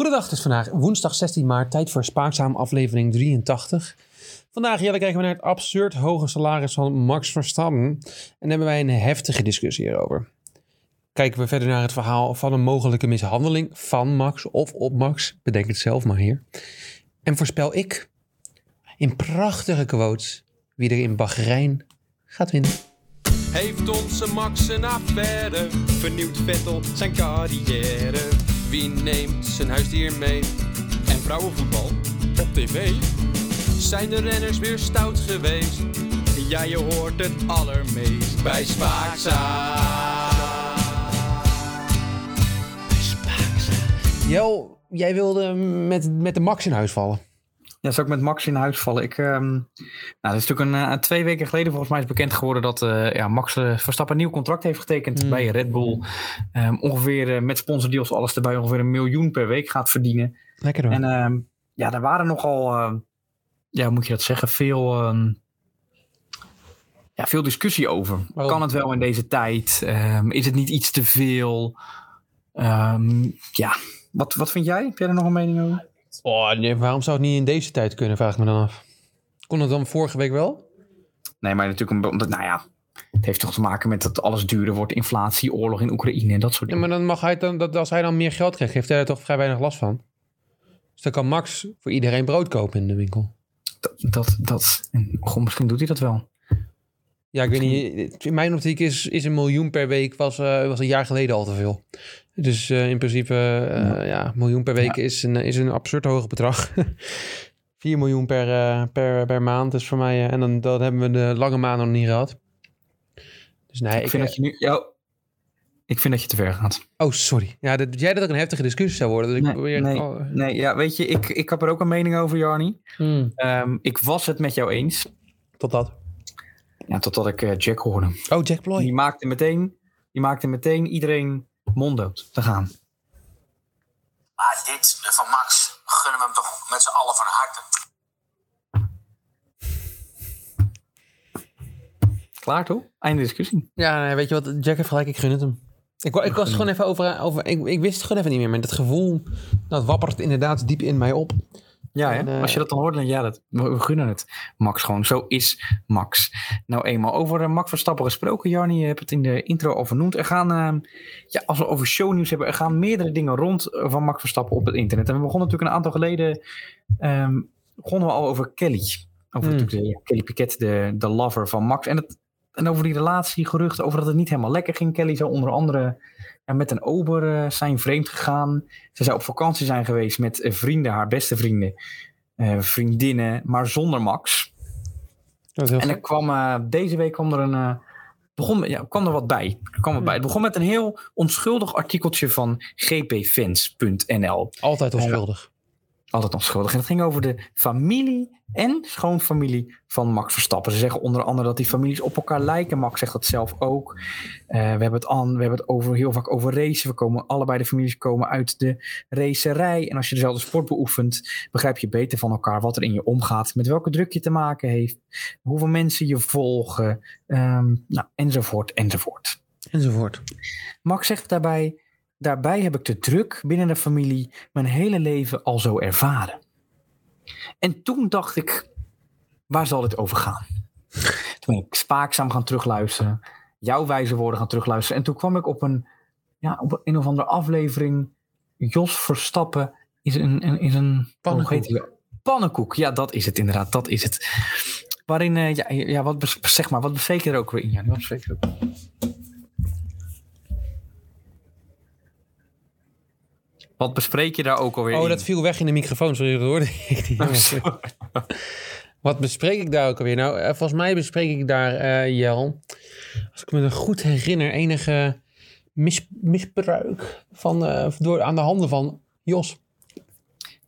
Goedendag, het is vandaag woensdag 16 maart, tijd voor Spaakzaam aflevering 83. Vandaag ja, kijken we naar het absurd hoge salaris van Max Verstappen en hebben wij een heftige discussie hierover. Kijken we verder naar het verhaal van een mogelijke mishandeling van Max of op Max, bedenk het zelf maar hier. En voorspel ik in prachtige quotes wie er in Bahrein gaat winnen. Heeft onze Max een affaire? Vernieuwt Vettel zijn carrière? Wie neemt zijn huisdier mee? En vrouwenvoetbal op tv? Zijn de renners weer stout geweest? Ja, je hoort het allermeest bij Spaakzaam. Jel, jij wilde met, met de Max in huis vallen. Ja, zou ik met Max in huis vallen? Ik, ehm, nou, is natuurlijk een, uh, twee weken geleden volgens mij is bekend geworden dat uh, ja, Max uh, Verstappen een nieuw contract heeft getekend Mm. bij Red Bull. Um, ongeveer met sponsordeals alles erbij ongeveer een miljoen per week gaat verdienen. Lekker hoor. En ehm, ja, daar waren nogal, ehm, ja, hoe moet je dat zeggen, veel, ehm, ja, veel discussie over. Waarom? Kan het wel in deze tijd? Ehm, is het niet iets te veel? Ehm, ja, wat, wat vind jij? Heb jij er nog een mening over? Oh, nee, waarom zou het niet in deze tijd kunnen, vraag ik me dan af. Kon het dan vorige week wel? Nee, maar natuurlijk omdat, nou ja, het heeft toch te maken met dat alles duurder wordt, inflatie, oorlog in Oekraïne en dat soort Ja, dingen. maar dan mag hij dan, dat, als hij dan meer geld krijgt, heeft hij er toch vrij weinig last van. Dus dan kan Max voor iedereen brood kopen in de winkel. Dat, dat, dat en, goh, misschien doet hij dat wel. Ja, ik weet niet. In mijn optiek is, is een miljoen per week was, eh, was een jaar geleden al te veel. Dus eh, in principe, eh, ja. een miljoen per week is, een, is een absurd hoog bedrag. 4 miljoen per, eh, per, per maand is voor mij. en dan dat hebben we de lange maanden nog niet gehad. Dus nee, ik, vind dat je nu, jou, ik vind dat je te ver gaat. Oh, sorry. Ja, dat, jij dat ook een heftige discussie zou worden. Dus ik Nee, probeer... nee, oh, nee, ja, weet je, ik, ik heb er ook een mening over, Jarni. hmm, Ehm, ik was het met jou eens, tot dat. ja, totdat ik Jack hoorde. Oh, Jack Ploy. Die maakte meteen, die maakte meteen iedereen monddood te gaan. Maar dit eh, van Max gunnen we hem toch met z'n allen van harte. Klaar toch? Einde discussie. Ja, weet je wat? Jack heeft gelijk. Ik gun het hem. Ik, ik was gewoon even over... over ik, ik wist het gewoon even niet meer. Maar dat gevoel, dat wappert inderdaad diep in mij op. Ja? En, eh, als je dat dan hoort, dan ja, dat, we, we gunnen het. Max gewoon, zo is Max. Nou eenmaal, over eh, Max Verstappen gesproken, Jarni, je hebt het in de intro al vernoemd. Er gaan, eh, ja, als we over shownieuws hebben, er gaan meerdere dingen rond van Max Verstappen op het internet. En we begonnen natuurlijk een aantal geleden, ehm, begonnen we al over Kelly. Over Hmm. natuurlijk de, ja, Kelly Piquet, de, de lover van Max. En, het, en over die relatie, geruchten over dat het niet helemaal lekker ging. Kelly zou onder andere ja, met een ober eh, zijn vreemd gegaan. Ze zou op vakantie zijn geweest met eh, vrienden, haar beste vrienden, eh, vriendinnen, maar zonder Max. Dat En er kwam, deze week kwam er een, begon, ja, kwam er wat bij. Er kwam wat bij. Het begon met een heel onschuldig artikeltje van gpfans.nl. Altijd onschuldig. Altijd onschuldig. En het ging over de familie en schoonfamilie van Max Verstappen. Ze zeggen onder andere dat die families op elkaar lijken. Max zegt dat zelf ook. Eh, we hebben het, aan, we hebben het over, heel vaak over racen. We komen, allebei de families komen uit de racerij. En als je dezelfde sport beoefent, begrijp je beter van elkaar wat er in je omgaat. Met welke druk je te maken heeft. Hoeveel mensen je volgen. ehm, nou, enzovoort, enzovoort. Enzovoort. Max zegt daarbij: Daarbij heb ik de druk binnen de familie mijn hele leven al zo ervaren. En toen dacht ik: waar zal dit over gaan? Toen ben ik spaakzaam gaan terugluisteren, jouw wijze woorden gaan terugluisteren. En toen kwam ik op een, ja, op een of andere aflevering. Jos Verstappen is een, een, is een Pannenkoek. hoe heet die? Pannenkoek, ja, dat is het inderdaad, dat is het. Waarin, eh, ja, ja, wat zeg maar, wat bespreek je er ook weer in? Ja, wat bespreek je er ook? Wat bespreek je daar ook alweer Oh, in? dat viel weg in de microfoon. Sorry, dat hoorde ik niet. Wat bespreek ik daar ook alweer? Nou, eh, volgens mij bespreek ik daar, eh, Jel, als ik me goed herinner, enige mis, misbruik van, eh, door, aan de handen van Jos.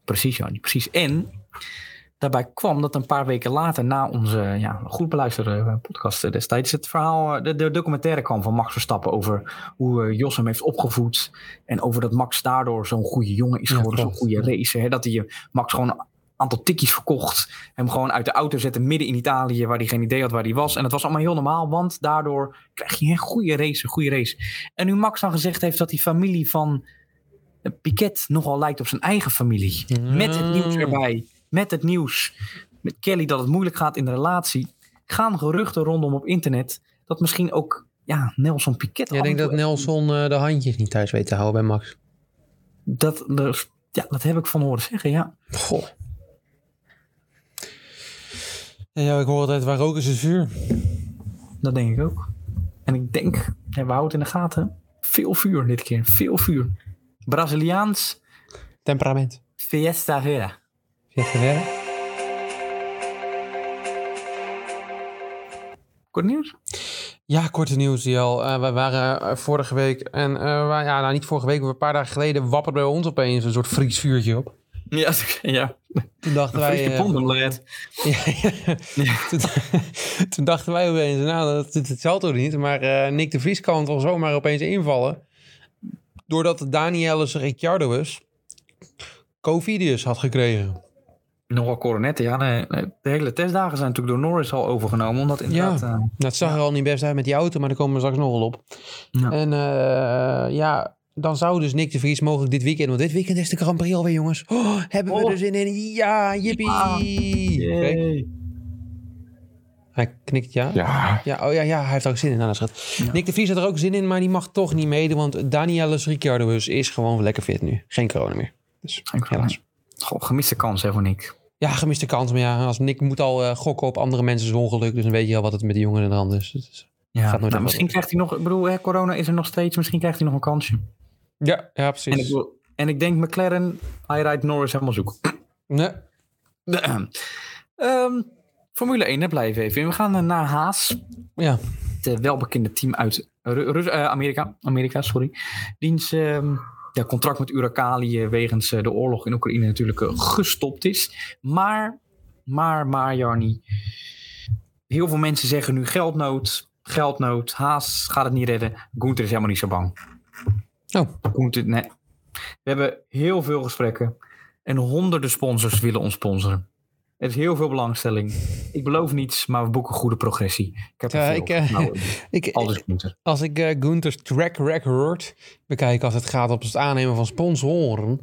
Precies, Jannie, precies. En daarbij kwam dat een paar weken later, na onze ja, goed beluisterde eh, podcast destijds, het verhaal, eh, de, de documentaire kwam van Max Verstappen over hoe eh, Jos hem heeft opgevoed. En over dat Max daardoor zo'n goede jongen is Ja, geworden, zo'n goede racer. Hè, dat hij Max gewoon een aantal tikkies verkocht. Hem gewoon uit de auto zette midden in Italië, waar hij geen idee had waar hij was. En dat was allemaal heel normaal, want daardoor krijg je een goede race, een goede race. En nu Max dan gezegd heeft dat die familie van Piquet nogal lijkt op zijn eigen familie. Met het nieuws erbij, met het nieuws met Kelly dat het moeilijk gaat in de relatie, gaan geruchten rondom op internet dat misschien ook ja, Nelson Piquet. Jij denkt dat Nelson uh, de handjes niet thuis weet te houden bij Max? Dat, dat, ja, dat heb ik van horen zeggen, ja. Goh. Ja, ik hoor altijd waar rook is het vuur. Dat denk ik ook. En ik denk, ja, we houden het in de gaten, veel vuur dit keer, veel vuur. Braziliaans. Temperament. Fiesta Vera. Fiesta Vera. Kort nieuws? Ja, korte nieuws, Jel. Uh, we waren uh, vorige week, en uh, ja, nou niet vorige week, maar een paar dagen geleden wapperde bij ons opeens een soort vriesvuurtje op. Ja, ja. Toen dachten wij... Uh, ja, ja, ja. Toen, toen, dachten wij opeens, nou, dat, dat, dat zal toch niet. Maar Nick de Vries kan toch zomaar opeens invallen. Doordat Danielus Ricciardus Covidius had gekregen. Nogal coronetten, ja. Nee, de hele testdagen zijn natuurlijk door Norris al overgenomen. Omdat inderdaad, ja, uh, dat zag er al niet best uit met die auto, maar daar komen we straks nog wel op. Ja. En uh, ja, dan zou dus Nick de Vries mogelijk dit weekend, want dit weekend is de Grand Prix alweer, jongens. Oh, hebben we Oh. er zin in? Ja, jippie! Kijk, Yay. hij knikt ja. Ja. Ja, oh ja, ja, hij heeft er ook zin in. Nou, dat is goed. Nick de Vries had er ook zin in, maar die mag toch niet meedoen, want Danielus Ricciardus is gewoon lekker fit nu. Geen corona meer. Dus helaas. Goh, gemiste kans hè, voor Nick. Ja, gemiste kans. Maar ja, als Nick moet al eh, gokken op andere mensen's ongeluk. Dus dan weet je al wat het met die jongen in de hand is. Dus, Ja, Gaat nooit nou, misschien krijgt hij nog... Ik bedoel, hè, corona is er nog steeds. Misschien krijgt hij nog een kansje. ja, ja, En ik, precies. en ik denk McLaren, hij rijdt Norris helemaal zoek. Nee. Ehm, Formule 1, daar blijven even in. We gaan eh, naar Haas. Ja, Het eh, welbekende team uit Ru- eh, Amerika. Amerika, sorry. Diens ehm, ja, contract met Urakali eh, wegens eh, de oorlog in Oekraïne natuurlijk eh, gestopt is. Maar, maar, maar, Jarni. Heel veel mensen zeggen nu geldnood, geldnood. Haas gaat het niet redden. Gunther is helemaal niet zo bang. Oh. Gunther, nee. We hebben heel veel gesprekken. En honderden sponsors willen ons sponsoren. Er is heel veel belangstelling. Ik beloof niets, maar we boeken goede progressie. Ik heb er ik, eh, in. ik, Gunther. als ik eh Gunther's track record bekijk als het gaat op het aannemen van sponsoren,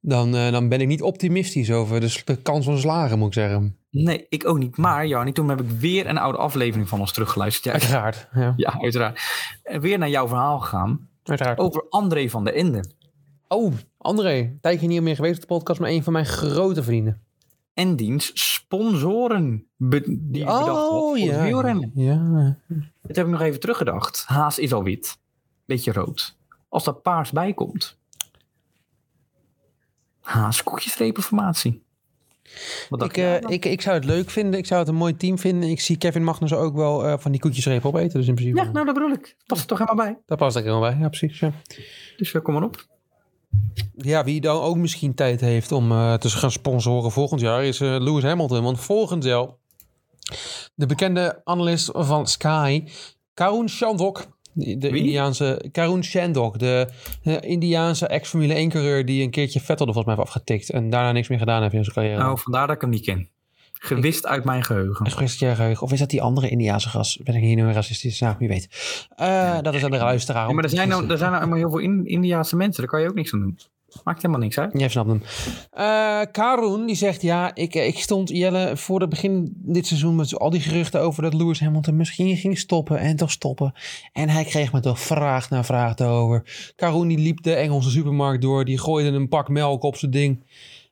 dan, eh, dan ben ik niet optimistisch over de, kans van slagen, moet ik zeggen. Nee, ik ook niet. Maar Jarni, toen heb ik weer een oude aflevering van ons teruggeluisterd. Ja, Uiteraard. Ja, ja uiteraard. En weer naar jouw verhaal gegaan uiteraard. over André van der Ende. Oh, André. Een tijdje niet meer geweest op de podcast, maar een van mijn grote vrienden. En diens sponsoren be- die hij bedacht had voor het wielrennen. Ja. Dat heb ik nog even teruggedacht. Haas is al wit. Beetje rood. Als daar paars bij komt. Haas koekjesrepenformatie. Ik, eh, ik, ik zou het leuk vinden. Ik zou het een mooi team vinden. Ik zie Kevin Magnussen ook wel eh, van die koekjesreep opeten. Dus in principe, Ja, nou dat bedoel ik. Past er toch helemaal bij. daar past er helemaal bij. Ja, precies. Ja. Dus uh, kom maar op. Ja, wie dan ook misschien tijd heeft om eh, te gaan sponsoren volgend jaar is eh, Lewis Hamilton. Want volgend jaar de bekende analist van Sky, Karun Shandok, de Wie? Indiaanse Karun Shandok, de eh, Indiaanse ex-Formule 1 coureur die een keertje Vettel er volgens mij heeft afgetikt en daarna niks meer gedaan heeft in zijn carrière. Nou, vandaar dat ik hem niet ken. Gewist uit mijn geheugen. Echt Christian geheugen. Of is dat die andere Indiaanse gast? Ben ik hier nu racistisch? Nou, wie weet. Eh, Dat is aan de luisteraar. Ja, maar er zijn, nou, er zijn nou helemaal heel veel In- Indiaanse mensen. Daar kan je ook niks aan doen. Maakt helemaal niks uit. Jij snapt hem. Eh Karun, die zegt... Ja, ik, eh, ik stond Jelle voor het begin dit seizoen... met al die geruchten over dat Lewis Hamilton misschien ging stoppen... en toch stoppen. En hij kreeg me toch vraag na vraag over. Karun die liep de Engelse supermarkt door. Die gooide een pak melk op zijn ding.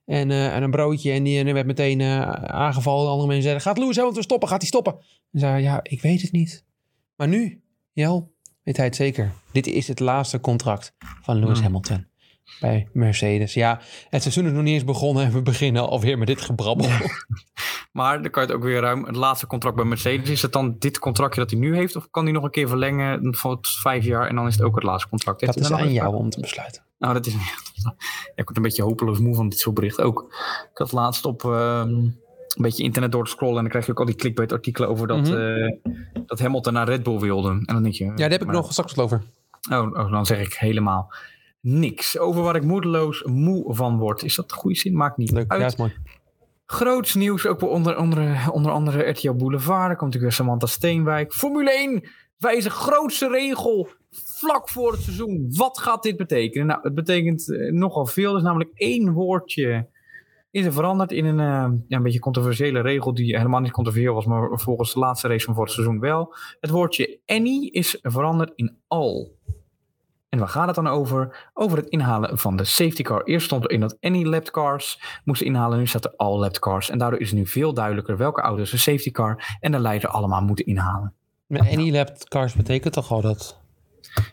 En, eh, en een broodje. En die, en werd meteen eh, aangevallen. Andere mensen zeiden... Gaat Lewis Hamilton stoppen? Gaat hij stoppen? En zei ja, ik weet het niet. Maar nu, Jel, weet hij het zeker. Dit is het laatste contract van Lewis Hmm. Hamilton bij Mercedes. Ja, het seizoen is nog niet eens begonnen en we beginnen alweer met dit gebrabbel. Maar dan kan je het ook weer ruim. Het laatste contract bij Mercedes. Is het dan dit contractje dat hij nu heeft? Of kan hij nog een keer verlengen voor het vijf jaar? En dan is het ook het laatste contract. Heeft Dat is aan een- jou om te besluiten. Nou, dat is... ik word een beetje hopeloos moe van dit soort berichten ook. Ik had laatst op ehm, een beetje internet door te scrollen. En dan krijg je ook al die clickbait artikelen over dat, eh, dat Hamilton naar Red Bull wilde. En dan denk je... Ja, daar heb ik nog straks over. Oh, oh, dan zeg ik helemaal niks. Over waar ik moedeloos moe van word. Is dat een goede zin? Maakt niet Leuk, uit. ja, is mooi. Groots nieuws, ook onder, onder, onder andere RTL Boulevard. Er komt natuurlijk weer Samantha Steenwijk. Formule 1 wijzigt grootste regel vlak voor het seizoen. Wat gaat dit betekenen? Nou, het betekent eh, nogal veel. Er is namelijk één woordje is er veranderd in een, eh, ja, een beetje controversiële regel die helemaal niet controversieel was, maar volgens de laatste race van vorig seizoen wel. Het woordje any is veranderd in all. En waar gaat het dan over? Over het inhalen van de safety car. Eerst stond er in dat any lapped cars moesten inhalen, nu staat er all lapped cars. En daardoor is het nu veel duidelijker welke auto's een safety car en de leider allemaal moeten inhalen. Met any lap cars betekent toch al dat...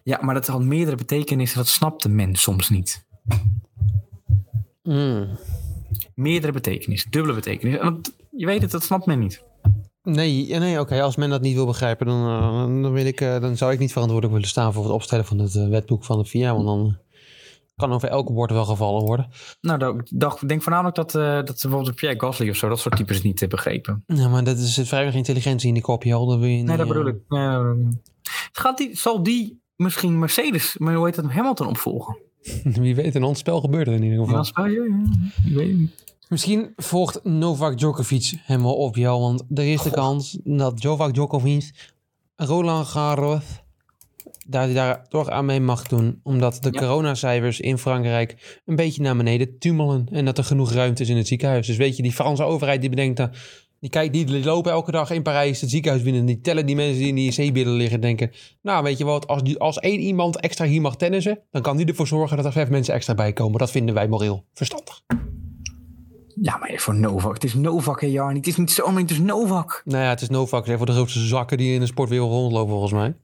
Ja, maar dat had meerdere betekenissen, dat snapt de mens soms niet. Mm. Meerdere betekenissen, dubbele betekenissen. En dat- je weet het, dat snapt men niet. Nee, ja, nee oké. Als men dat niet wil begrijpen, dan, eh, dan, wil ik, eh, dan zou ik niet verantwoordelijk willen staan voor het opstellen van het eh, wetboek van de VIA. Want dan kan over elke woord wel gevallen worden. Nou, dat- ik denk voornamelijk dat, dat ze bijvoorbeeld Pierre Gasly of zo, dat soort types niet hebben begrepen. Ja, maar dat is vrij weinig intelligentie in die kop, joh. Dat wil je niet, Nee, dat bedoel ik. Ja, ja, ja. Gaat die, zal die misschien Mercedes, maar hoe heet het, Hamilton opvolgen? Wie weet, in ons spel gebeurt het in ieder geval. Ja, spel je? Ja, ik weet het niet. Misschien volgt Novak Djokovic hem wel op jou. Want er is de kans dat Novak Djokovic Roland Garros dat hij daar toch aan mee mag doen. Omdat de Ja. coronacijfers in Frankrijk een beetje naar beneden tumelen. En dat er genoeg ruimte is in het ziekenhuis. Dus weet je, die Franse overheid die bedenkt... dan- Die, kijkt, die lopen elke dag in Parijs het ziekenhuis binnen. Die tellen die mensen die in die zeebillen liggen. Denken, nou weet je wat, als, die, als één iemand extra hier mag tennissen... dan kan die ervoor zorgen dat er vijf mensen extra bij komen. Dat vinden wij moreel verstandig. Ja, maar voor Novak. Het is Novak, hè, Jarni. Het is niet zo, maar het is Novak. Nou ja, het is Novak zeg, voor de grootste zakken die in de sportwereld rondlopen volgens mij.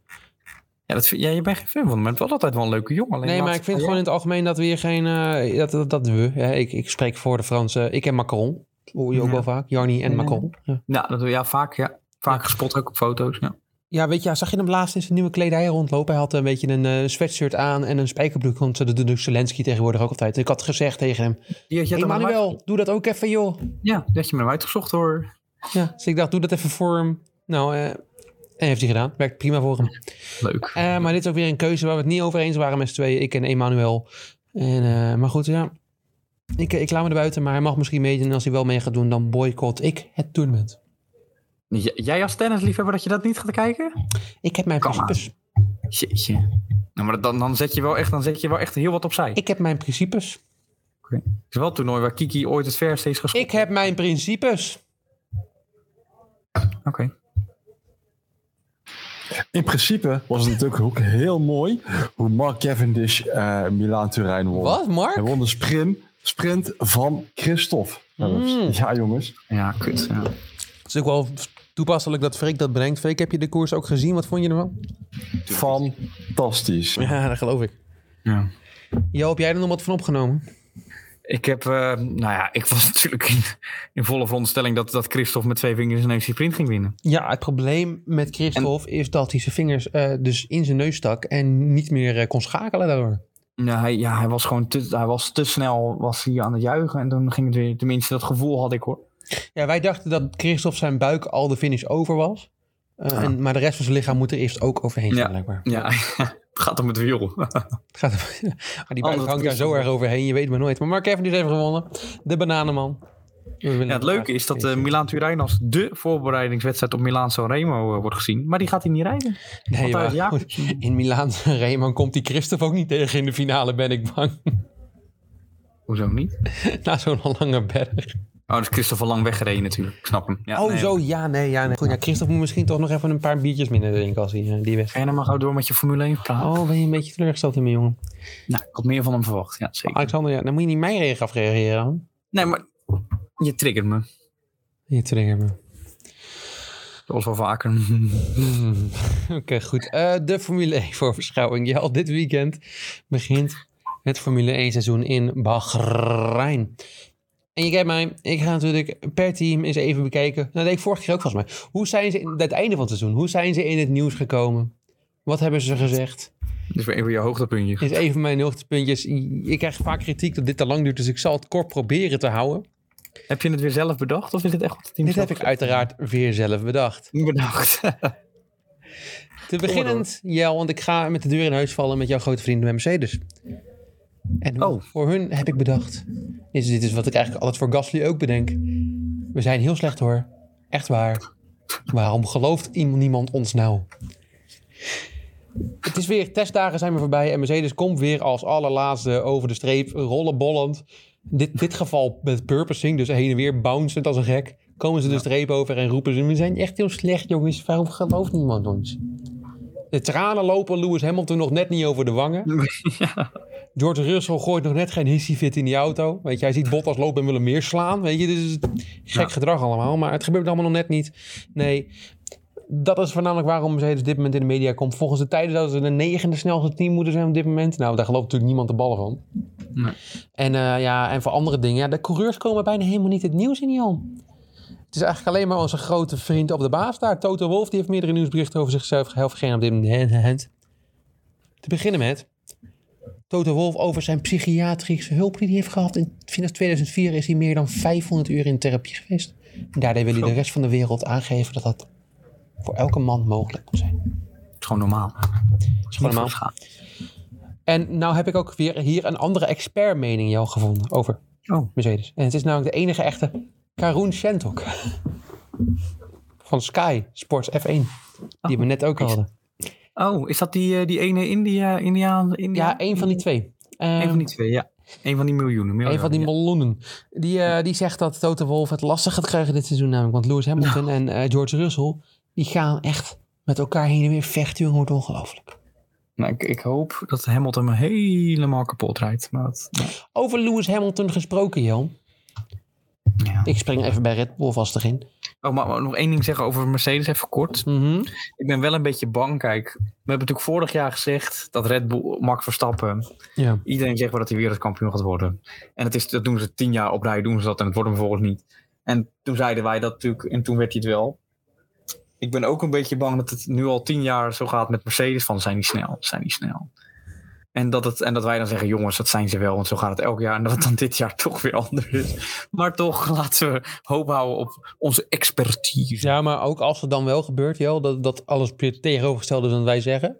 Ja, dat, vind- ja, je bent geen fan van hem, maar het was altijd wel een leuke jongen. Alleen Nee, maar ik vind gewoon in het algemeen dat we hier geen... eh, dat, dat, dat we, ja, ik, ik spreek voor de Fransen. Ik en Macron. Hoor je ook Ja. wel vaak. Jarni en Ja. Macron. Ja. Ja, dat doe je ja, vaak, ja. Vaak gespot ook op foto's, ja. Ja, weet je, zag je hem laatst in zijn nieuwe kledij rondlopen? Hij had een beetje een eh, sweatshirt aan en een spijkerbroek. Want dat doet Zelensky tegenwoordig ook altijd. Ik had gezegd tegen hem... Emmanuel, doe dat ook even, joh. Ja, had je me hem uitgezocht hoor. Ja, dus ik dacht, doe dat even voor hem. Nou, eh, en heeft hij gedaan. Werkt prima voor hem. Leuk. Eh, maar dit is ook weer een keuze waar we het niet over eens waren met z'n tweeën. Ik en Emmanuel. En, maar goed, ja. Ik, ik laat me er buiten, maar hij mag misschien meedoen. En als hij wel mee gaat doen, dan boycott ik het tournament. J- Jij als tennisliefhebber dat je dat niet gaat kijken? Ik heb mijn principes. Jeetje. Nou, maar dan, dan, zet je wel echt, dan zet je wel echt heel wat opzij. Ik heb mijn principes. Het is wel het toernooi waar Kiki ooit het verste is geschoten. Ik heb mijn principes. Oké. In principe was het natuurlijk ook heel mooi hoe Mark Cavendish eh Milaan-Turijn won. Wat, Hij Mark? won de sprint, sprint van Christophe. zelfs. Mm. Ja, jongens. Ja, kut. Ja. Het is ook wel toepasselijk dat Freek dat brengt. Freek, heb je de koers ook gezien? Wat vond je ervan? Fantastisch. Ja, dat geloof ik. ja. Jo, heb jij er nog wat van opgenomen? Ik heb, eh, nou ja, ik was natuurlijk in, in volle veronderstelling dat, dat Christophe met twee vingers ineens die sprint ging winnen. Ja, het probleem met Christophe is dat hij zijn vingers eh, dus in zijn neus stak en niet meer eh, kon schakelen daardoor. Ja, hij, ja, hij was gewoon te, hij was te snel was hij aan het juichen en toen ging het weer, tenminste dat gevoel had ik hoor. Ja, wij dachten dat Christophe zijn buik al de finish over was. Eh, en, maar de rest van zijn lichaam moet er eerst ook overheen gaan, Ja. blijkbaar. Ja, het gaat om het wiel. Het gaat, maar die buik hangt daar zo erg overheen, je weet maar nooit. Maar Mark Kevin is even gewonnen. De bananenman. Ja, het leuke is dat uh, Milaan Turijn als de voorbereidingswedstrijd op Milaan Sanremo uh, wordt gezien. Maar die gaat hij niet rijden. Nee, maar, ja. in Milaan Remo komt die Christophe ook niet tegen in de finale, ben ik bang. Hoezo niet? Na zo'n lange berg. Oh, dus Christophe al lang weggereden natuurlijk. Ik snap hem. Ja, oh, nee. zo, ja, nee, ja, nee. Goed, ja, Christophe moet misschien toch nog even een paar biertjes minder drinken als hij uh, die weg. Ga je nou maar gauw door met je Formule 1 praten? Oh, ben je een beetje teleurgesteld in me, jongen? Nou, ik had meer van hem verwacht. Ja, zeker. Alexander, ja, dan moet je niet mij regen afreageren. Nee, maar je triggert me. Je triggert me. Zoals wel vaker. Oké, okay, goed. Uh, de Formule 1 voor verschouwing. Ja, al dit weekend begint het Formule 1 seizoen in Bahrein. En je kijkt mij, ik ga natuurlijk per team eens even bekijken. Nou, dat deed ik vorige keer ook volgens mij. Hoe zijn ze in het einde van het seizoen? Hoe zijn ze in het nieuws gekomen? Wat hebben ze gezegd? Dit is weer een van je hoogtepuntjes. Dit is een van mijn hoogtepuntjes. Ik krijg vaak kritiek dat dit te lang duurt, dus ik zal het kort proberen te houden. Heb je het weer zelf bedacht of is het echt wat het team Dit heb ik uiteraard weer zelf bedacht. Bedacht. Te beginnend, Jel, want ik ga met de deur in huis vallen met jouw grote vrienden bij Mercedes. En Oh. voor hun heb ik bedacht. Is, dit is wat ik eigenlijk altijd voor Gasly ook bedenk. We zijn heel slecht hoor. Echt waar. Waarom gelooft niemand ons nou? het is weer, testdagen zijn weer voorbij en Mercedes komt weer als allerlaatste over de streep, rollenbollend. Dit, dit geval met purposing, dus heen en weer bouncend als een gek. Komen ze de streep over en roepen ze, we zijn echt heel slecht jongens, waarom gelooft niemand ons? De tranen lopen Lewis Hamilton nog net niet over de wangen. George Russell gooit nog net geen hissy-fit in die auto. Weet je, hij ziet Bottas lopen en wil hem meer slaan. Weet je, dit is gek Ja. gedrag allemaal. Maar het gebeurt allemaal nog net niet. Nee, dat is voornamelijk waarom Mercedes op dit moment in de media komt. Volgens de tijden zouden ze de negende snelste team moeten zijn op dit moment. Nou, daar gelooft natuurlijk niemand de ballen van. Nee. En, eh, ja, en voor andere dingen. Ja, de coureurs komen bijna helemaal niet het nieuws in, Jan. Het is eigenlijk alleen maar onze grote vriend op de baas daar. Toto Wolf, die heeft meerdere nieuwsberichten over zichzelf gegeven op dit moment. Te beginnen met Toto Wolf over zijn psychiatrische hulp die hij heeft gehad. In sinds 2004 is hij meer dan 500 uur in therapie geweest. En daardoor wil hij de rest van de wereld aangeven dat dat voor elke man mogelijk moet zijn. Het is gewoon normaal. is gewoon normaal. En nou heb ik ook weer hier een andere expertmening jou gevonden over Oh. Mercedes. En het is namelijk de enige echte Karun Shentok. Van Sky Sports F1. Die we net ook hadden. Oh, is dat die, eh, die ene India, Indiaan? India? Ja, één van die twee. Eén Ehm, van die twee, ja. Eén van die miljoenen. Een miljarden, van die ja. miljoenen. Die, eh, die zegt dat Toto Wolff het lastig gaat krijgen dit seizoen namelijk. Want Lewis Hamilton en eh, George Russell... die gaan echt met elkaar heen en weer vechten. Jongen, wordt ongelooflijk. Nou, ik, ik hoop dat Hamilton me helemaal kapot rijdt. Maar dat. Over Lewis Hamilton gesproken, Jan. Ja. Ik spring even bij Red Bull vast erin. Oh, maar, nog één ding zeggen over Mercedes, even kort. Mhm. Ik ben wel een beetje bang. Kijk, we hebben natuurlijk vorig jaar gezegd dat Red Bull, Max Verstappen, Ja. iedereen zegt wel dat hij wereldkampioen gaat worden. En het is, dat doen ze tien jaar op rij, doen ze dat en het wordt hem vervolgens niet. En toen zeiden wij dat natuurlijk, en toen werd hij het wel. Ik ben ook een beetje bang dat het nu al tien jaar zo gaat met Mercedes van zijn die snel, zijn die snel. En dat, het, en dat wij dan zeggen, jongens, dat zijn ze wel, want zo gaat het elk jaar. En dat het dan dit jaar toch weer anders is. Maar toch, laten we hoop houden op onze expertise. Ja, maar ook als het dan wel gebeurt, joh, dat, dat alles tegenovergesteld is dan wij zeggen.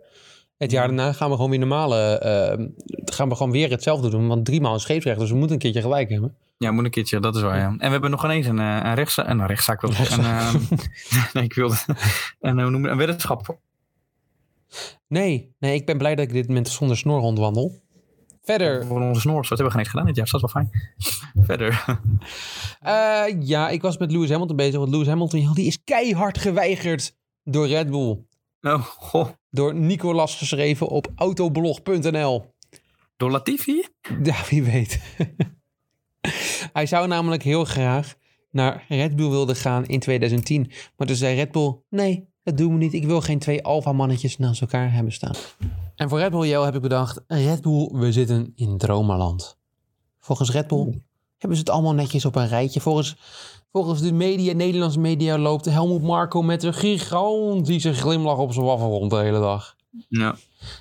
Het jaar daarna gaan we gewoon weer normale, eh, gaan we gewoon weer hetzelfde doen. Want drie maal een scheepsrecht, dus we moeten een keertje gelijk hebben. Ja, moet een keertje, dat is waar. Ja. En we hebben nog ineens een, eh, een rechtszaak. Een rechtszaak wil ik zeggen. Een, eh, nee, ik wilde. Een, hoe noem je- een weddenschap. Nee, nee, ik ben blij dat ik dit moment zonder snor rondwandel. Verder, Voor onze snors. Dat hebben we geen eens gedaan dit jaar. Dus dat is wel fijn. Verder. eh, ja, ik was met Lewis Hamilton bezig. Want Lewis Hamilton, die is keihard geweigerd door Red Bull. Oh, goh. Door Nicolas geschreven op autoblog.nl. Door Latifi? Ja, wie weet. Hij zou namelijk heel graag naar Red Bull wilde gaan in 2010. Maar toen zei Red Bull, nee, dat doen we niet. Ik wil geen twee alfa-mannetjes naast elkaar hebben staan. En voor Red Bull Jel heb ik bedacht, Red Bull, we zitten in dromenland. Volgens Red Bull hebben ze het allemaal netjes op een rijtje. Volgens, volgens de media, Nederlandse media loopt Helmut Marco met een gigantische glimlach op zijn waffel rond de hele dag Ja.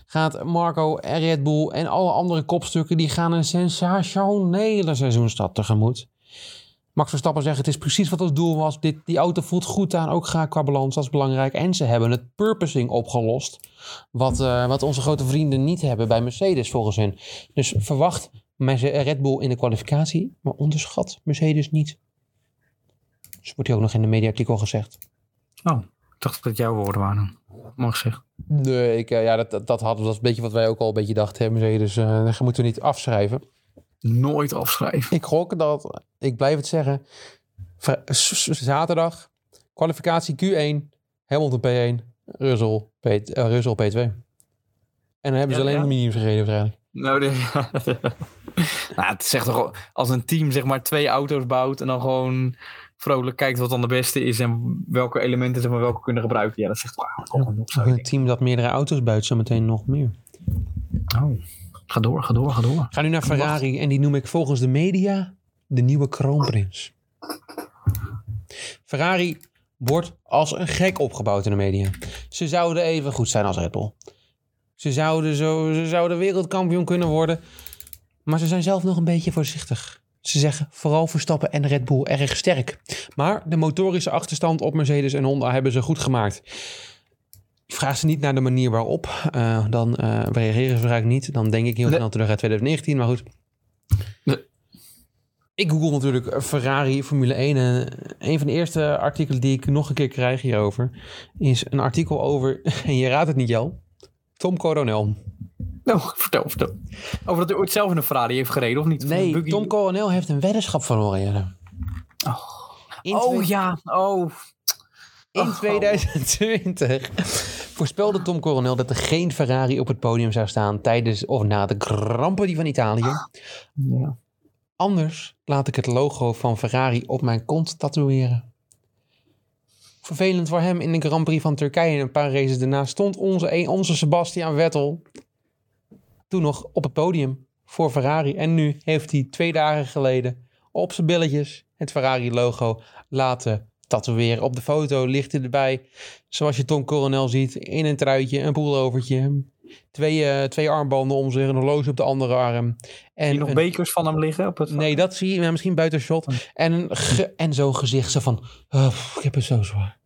gaat Marco en Red Bull en alle andere kopstukken... die gaan een sensationele seizoenstart tegemoet. Max Verstappen zegt, het is precies wat het doel was. Dit, die auto voelt goed aan, ook graag qua balans, dat is belangrijk. En ze hebben het purposing opgelost. Wat, eh, wat onze grote vrienden niet hebben bij Mercedes volgens hen. Dus verwacht Merce- Red Bull in de kwalificatie, maar onderschat Mercedes niet. Dus wordt hier ook nog in de mediaartikel gezegd. Oh, ik dacht dat het jouw woorden waren. Mooi gezegd. Nee, ik, eh, ja, dat, dat, dat, hadden, dat is een beetje wat wij ook al een beetje dachten. Hè, Mercedes, eh dat moeten we niet afschrijven. Nooit afschrijven. Ik gok dat, ik blijf het zeggen, zaterdag, kwalificatie Q1, Hamilton P1, Russell, P, eh, Russell P2. En dan hebben ze Ja, alleen ja. de minimums gereden waarschijnlijk. Nou, de, nou, het zegt toch als een team zeg maar twee auto's bouwt en dan gewoon vrolijk kijkt wat dan de beste is en welke elementen ze maar welke kunnen gebruiken. Ja, dat zegt toch Een team dat meerdere auto's buit, zometeen nog meer. Oh, ga door, ga door, ga door. Ga nu naar Ferrari en die noem ik volgens de media de nieuwe kroonprins. Ferrari wordt als een gek opgebouwd in de media. Ze zouden even goed zijn als Red Bull. Ze zouden, zo, ze zouden wereldkampioen kunnen worden. Maar ze zijn zelf nog een beetje voorzichtig. Ze zeggen vooral Verstappen en Red Bull erg sterk. Maar de motorische achterstand op Mercedes en Honda hebben ze goed gemaakt. Vraag ze niet naar de manier waarop. eh, dan eh, reageren ze waarschijnlijk niet. Dan denk ik heel Nee. snel terug uit 2019. Maar goed. Nee. Ik google natuurlijk Ferrari Formule 1. En een van de eerste artikelen die ik nog een keer krijg hierover... is een artikel over... En je raadt het niet, Jel. Tom Coronel. Oh, vertel, vertel. Over dat hij ooit zelf in een Ferrari heeft gereden, of niet? Nee, buggy. Tom Coronel heeft een weddenschap verloren. In, Oh twee- ja, oh. in Oh. 2020 voorspelde Tom Coronel dat er geen Ferrari op het podium zou staan tijdens of na de Grand Prix van Italië. Ja. Anders laat ik het logo van Ferrari op mijn kont tatoeëren. Vervelend voor hem in de Grand Prix van Turkije en een paar races daarna stond onze, onze Sebastian Vettel toen nog op het podium voor Ferrari. En nu heeft hij twee dagen geleden op zijn billetjes het Ferrari logo laten tatoeëren. Op de foto ligt hij erbij, zoals je Tom Coronel ziet, in een truitje, een pullovertje. Twee, eh, twee armbanden om zich, een horloge op de andere arm. En je nog een- bekers van hem liggen? Op het... Nee, dat zie je maar misschien buiten shot. En, een ge- en zo'n gezicht zo van, oh, ik heb het zo zwaar.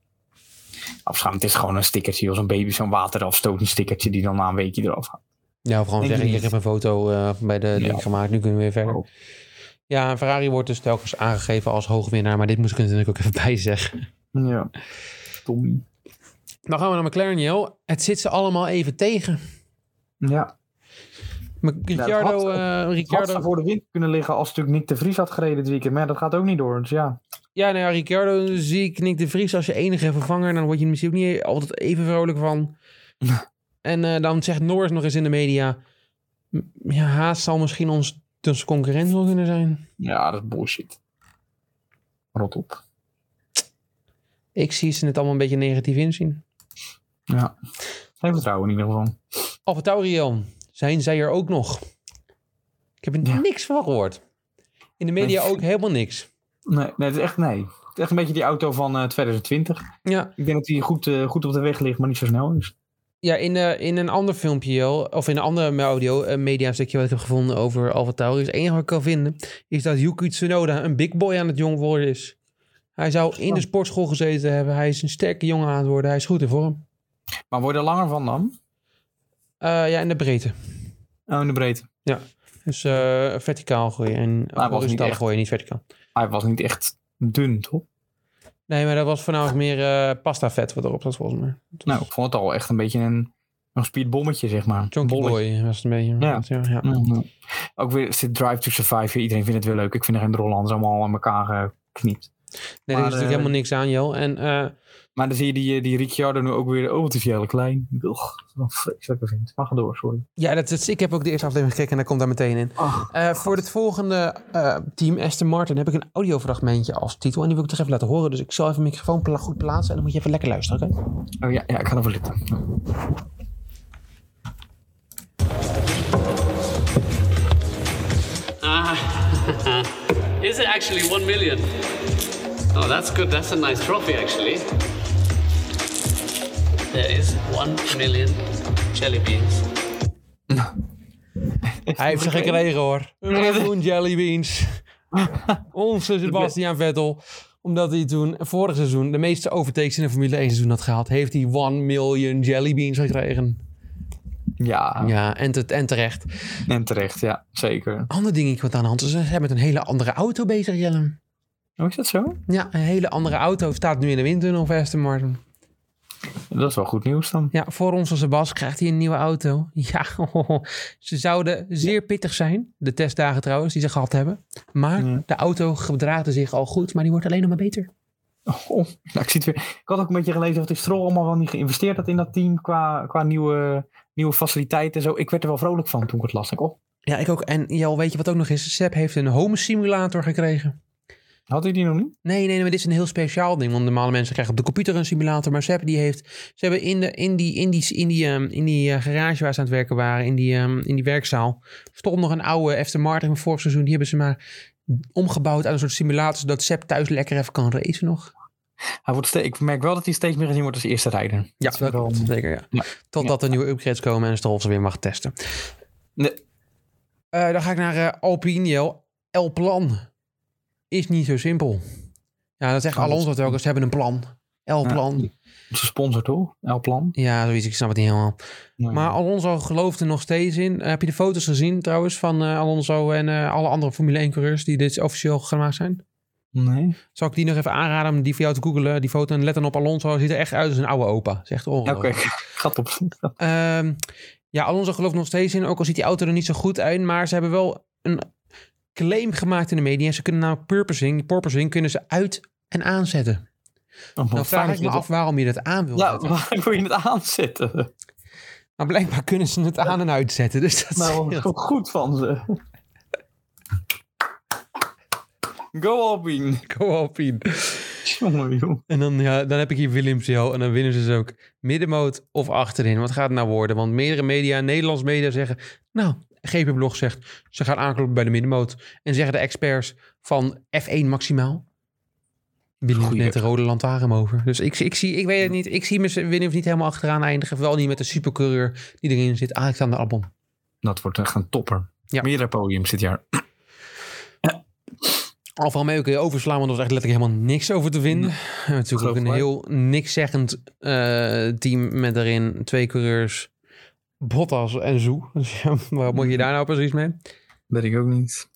Het is gewoon een stickertje, als een baby, zo'n waterafstotend stickertje die dan na een weekje eraf gaat. Ja, of gewoon zeggen, ik heb een foto eh, bij de Ja. ding gemaakt, nu kunnen we weer verder. Oh. Ja, en Ferrari wordt dus telkens aangegeven als hoogwinnaar, maar dit moest ik natuurlijk ook even bij zeggen. Ja. Tommy. Dan gaan we naar McLaren, Jel. Het zit ze allemaal even tegen. Ja. Maar Ricciardo, had- eh, Ricciardo, voor de wind kunnen liggen als natuurlijk Nick de Vries had gereden dit weekend. Maar dat gaat ook niet door. Dus ja. ja, nou ja, Ricciardo zie ik Nick de Vries als je enige vervanger. Dan word je er misschien ook niet altijd even vrolijk van. en eh, dan zegt Norris nog eens in de media, ja, Haas zal misschien ons dus concurrent wel kunnen zijn. Ja, dat is bullshit. Rot op. Ik zie ze het allemaal een beetje negatief inzien. Ja. Geen vertrouwen in ieder geval. Alfa Tauri, Jan, zijn zij er ook nog? Ik heb er Ja. niks van gehoord. In de media Nee. ook helemaal niks. Nee, nee, het is echt nee. Het is echt een beetje die auto van eh, 2020. Ja, Ik denk dat die goed, eh, goed op de weg ligt, maar niet zo snel is. Ja in, eh, in een ander filmpje, Jel, of in een andere audio, een media stukje wat ik heb gevonden over Alfa Tauri, is het enige wat ik kan vinden, is dat Yuki Tsunoda een big boy aan het jong worden is. Hij zou in de sportschool gezeten hebben. Hij is een sterke jongen aan het worden. Hij is goed in vorm. Maar word je er langer van dan? Eh, ja, in de breedte. Oh, in de breedte. Dus eh, verticaal gooien en horizontaal gooien, niet verticaal. Hij was niet echt dun, toch? Nee, maar dat was voornamelijk meer eh pasta vet wat erop zat volgens mij. Nou, ik vond het al echt een beetje een, een speedbommetje, zeg maar. Chunky boy was het een beetje. Ja. Ja, ja. Ook weer zit Drive to Survive. Iedereen vindt het weer leuk. Ik vind er aan. Ze allemaal aan elkaar geknipt. Nee, er is natuurlijk eh, helemaal niks aan, Jel. En eh, Maar dan zie je die, eh, die Ricciardo nu ook weer. Oh, het is heel klein. Ugh, wat vreselijke vind. Maar ga door, sorry. ja, dat, is- ik heb ook de eerste aflevering gekeken en daar komt daar meteen in. Ah, Eh, voor het volgende eh, team Aston Martin heb ik een audiofragmentje als titel. En die wil ik toch even laten horen. Dus ik zal even mijn microfoon pla- goed plaatsen en dan moet je even lekker luisteren, oké? oh ja, ja, ik ga ervoor zitten. Is it actually one million? Oh, that's good. That's a nice trophy, actually. There is one million jelly beans. Hij heeft ze gekregen hoor. Een miljoen jellybeans. Onze Sebastian Vettel. Omdat hij toen vorig seizoen de meeste overtakes in een Formule 1 seizoen had gehaald. Heeft hij 1 miljoen jellybeans gekregen. Ja, Ja, en, te- en terecht. en terecht. Ja, zeker. Ander dingetje wat aan de hand is. Ze zijn met een hele andere auto bezig, Jelle. Oh, is dat zo? Ja, een hele andere auto staat nu in de windtunnel van Aston Martin. Dat is wel goed nieuws dan. Ja, voor onze Sebas krijgt hij een nieuwe auto. Ja, ze zouden zeer pittig zijn. De testdagen trouwens, die ze gehad hebben. Maar Ja. de auto gedraagde zich al goed, maar die wordt alleen nog maar beter. Oh, nou, ik, zie het weer. ik had ook een beetje gelezen dat die Stroll allemaal wel niet geïnvesteerd had in dat team. Qua, qua nieuwe, nieuwe faciliteiten en zo. Ik werd er wel vrolijk van toen ik het las. Ik, oh, Ja, ik ook. En Jel, weet je wat ook nog is? Seb heeft een home simulator gekregen. Had hij die nog niet? Nee, nee, maar dit is een heel speciaal ding. Want normale mensen krijgen op de computer een simulator. Maar Seb die heeft... Ze hebben in, de, in die, in die, in die, ehm, in die eh, garage waar ze aan het werken waren... In die, ehm, in die werkzaal... stond nog een oude Aston Martin van vorig seizoen. Die hebben ze maar omgebouwd aan een soort simulator... zodat Seb thuis lekker even kan racen nog. Hij wordt ste- ik merk wel dat hij steeds meer gezien wordt als eerste rijder. Ja, dat wel-. Zeker, ja. Ja. Totdat er nieuwe upgrades komen en Stroll ze weer mag testen. Nee. Eh, dan ga ik naar eh, Alpine. El Plan is niet zo simpel. Ja, dat zegt Oh, dat- Alonso telkens. Ze hebben een plan. El Ja. Plan. Het is een sponsor toch? L-plan. Ja, zoiets. Ik snap het niet helemaal. Maar Alonso gelooft er nog steeds in. Eh, heb je de foto's gezien trouwens van eh, Alonso en eh, alle andere Formule 1-coureurs die dit officieel gemaakt zijn? Nee. Zal ik die nog even aanraden om die voor jou te googelen? Die foto en let dan op Alonso. Ziet er echt uit als een oude opa. Zegt Oké, gaat op. Ehm, ja, Alonso gelooft nog steeds in. Ook al ziet die auto er niet zo goed uit. Maar ze hebben wel een claim gemaakt in de media. Ze kunnen namelijk purposing, porpoising kunnen ze uit en aanzetten. Oh, Nou vraag ik me af waarom je dat aan wil Ja, zetten. waar wil je het aanzetten? Maar blijkbaar kunnen ze het aan en uitzetten. Dus dat Nou, scheelt. wat goed van ze. Go Alpine. Go Alpine. Jongen. En dan, ja, dan heb ik hier Williams heel. En dan winnen ze dus ook middenmoot of achterin. Wat gaat het nou worden? Want meerdere media, Nederlands media zeggen... Nou, GP Blog zegt ze gaan aankloppen bij de middenmoot. En zeggen de experts van F1 maximaal. Goeie. net de rode lantaarn over. Dus ik, ik, zie, ik weet het niet. Ik zie me Williams niet helemaal achteraan eindigen. Wel niet met de supercoureur die erin zit. Alexander Albon. Dat wordt echt een topper. Ja. Meerdere podiums dit jaar. Alfa Romeo kun je overslaan, want er was echt letterlijk helemaal niks over te vinden. We hebben natuurlijk ook een heel nikszeggend eh team met daarin twee coureurs. Bottas en Zoe. Dus ja, wat moet je daar nou precies mee? Weet ik ook niet.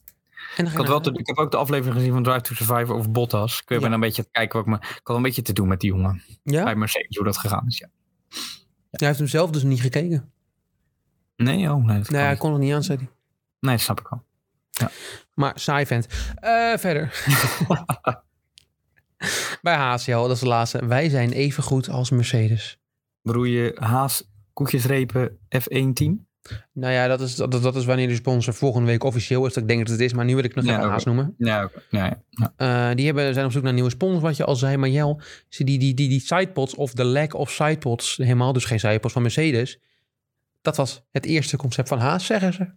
Ik, had wel te- ik heb ook de aflevering gezien van Drive to Survive over Bottas. Ik ben Ja. een beetje aan het kijken. Wat ik, me, ik had een beetje te doen met die jongen. Ja? Bij Mercedes, hoe dat gegaan is. Ja. Hij heeft hem zelf dus niet gekeken. Nee, oh, nee, Nee, hij kon het niet aanzetten. nee, dat snap ik wel. Maar saai vent. Eh, verder. Bij HCL, dat is de laatste. Wij zijn even goed als Mercedes. Bedoel je Haas, koekjesrepen, F1 team? Nou ja, dat is, dat, dat is wanneer de sponsor volgende week officieel is. Dat ik denk dat het is. Maar nu wil ik nog Ja, even. Haas noemen. Ja, ja, ja. ja. Eh, die hebben, zijn op zoek naar nieuwe sponsors, wat je al zei. Maar Jel, ze die, die, die, die sidepods of de lack of sidepods, helemaal dus geen sidepods van Mercedes. Dat was het eerste concept van Haas, zeggen ze.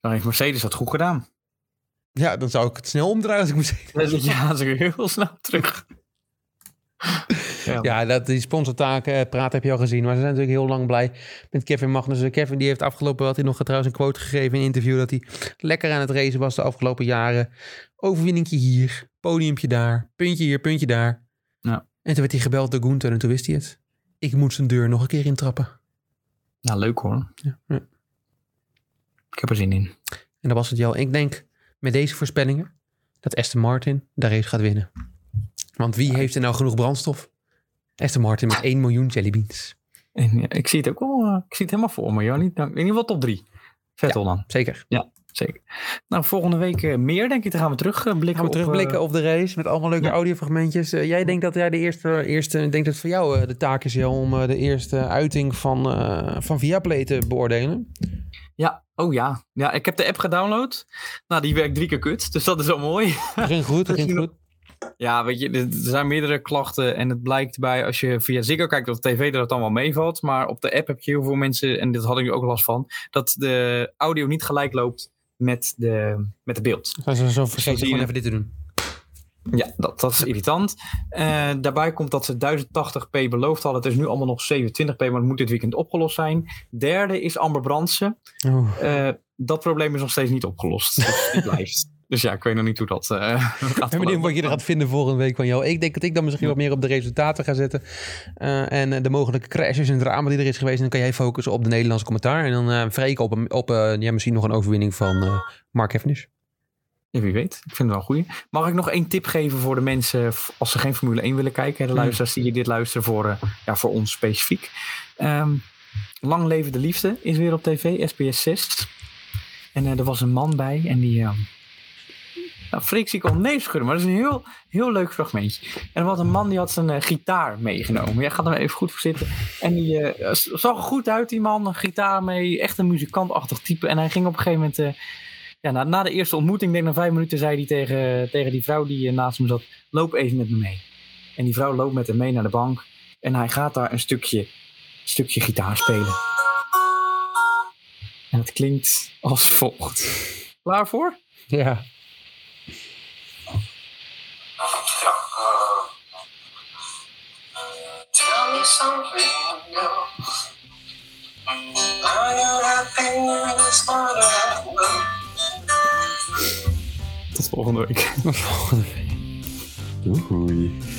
Dan heeft Mercedes dat goed gedaan. Ja, dan zou ik het snel omdraaien als ik Mercedes... Ja, ze weer heel snel terug. Ja. Ja, dat, die sponsortaken eh, praat heb je al gezien. Maar ze zijn natuurlijk heel lang blij met Kevin Magnussen. Kevin die heeft afgelopen, had hij nog trouwens een quote gegeven in een interview... dat hij lekker aan het racen was de afgelopen jaren. Overwinningje hier, podiumpje daar, puntje hier, puntje daar. Ja. En toen werd hij gebeld door Gunther en toen wist hij het. Ik moet zijn deur nog een keer intrappen. Nou, leuk hoor. Ja, ja. Ik heb er zin in. En dat was het, Jel. Ik denk met deze voorspellingen dat Aston Martin de race gaat winnen. Want wie heeft er nou genoeg brandstof? Aston Martin met 1 miljoen jellybeans. En, ja, ik zie het ook wel. eh, ik zie het helemaal voor me, Jannie. In ieder geval top drie. Vettel dan. Zeker. Zeker. Nou, volgende week eh, meer, denk ik. Dan gaan we terugblikken. Gaan we terugblikken op de race met allemaal leuke ja. audiofragmentjes. Eh, jij denkt dat jij de eerste, eerste ik denk dat het voor jou eh, de taak is, om eh, de eerste uiting van, eh van Viaplay te beoordelen. Ja, oh ja. Ja, ik heb de app gedownload. Nou, die werkt drie keer kut. Dus dat is wel mooi. Ging goed, ging goed. Ja, weet je, er zijn meerdere klachten en het blijkt bij als je via Ziggo kijkt op de tv dat het allemaal meevalt. Maar op de app heb je heel veel mensen, en dit had ik nu ook last van, dat de audio niet gelijk loopt met de, met de beeld. Zijn ze zo vergeten gewoon even dit te doen. Ja, dat, dat is irritant. Eh, daarbij komt dat ze 1080p beloofd hadden. Het is nu allemaal nog 27p, maar het moet dit weekend opgelost zijn. Derde is Amber Brandsen. Eh, dat probleem is nog steeds niet opgelost. Dus die blijft. Dus ja, ik weet nog niet hoe dat eh gaat. Ik ben wat je er gaat vinden volgende week van jou. Ik denk dat ik dan misschien wat meer op de resultaten ga zetten. Eh, en eh, de mogelijke crashes en drama die er is geweest. En dan kan jij focussen op de Nederlandse commentaar. En dan Freek op, een- op ja, misschien nog een overwinning van Mark Cavendish. Ja, wie weet. Ik vind het wel een goeie. Mag ik nog één tip geven voor de mensen als ze geen Formule 1 willen kijken? De Hmm. luisteraars die hier dit luisteren voor, ja, voor ons specifiek. Ehm, Lang leven de liefde is weer op tv, SBS 6. En er was een man bij en die... nou, al nee schudden, maar dat is een heel, heel leuk fragmentje. En was een man die had zijn eh, gitaar meegenomen. Jij gaat er even goed voor zitten. En die eh, zag er goed uit, die man. Gitaar mee, echt een muzikantachtig type. En hij ging op een gegeven moment... eh, ja, na, na de eerste ontmoeting, denk ik na vijf minuten, zei hij tegen, tegen die vrouw die naast hem zat: Loop even met me mee. En die vrouw loopt met hem mee naar de bank. En hij gaat daar een stukje, stukje gitaar spelen. En het klinkt als volgt. Klaar voor? Ja. Something new. Are you happy in this part of the world? Tot volgende week. Doei.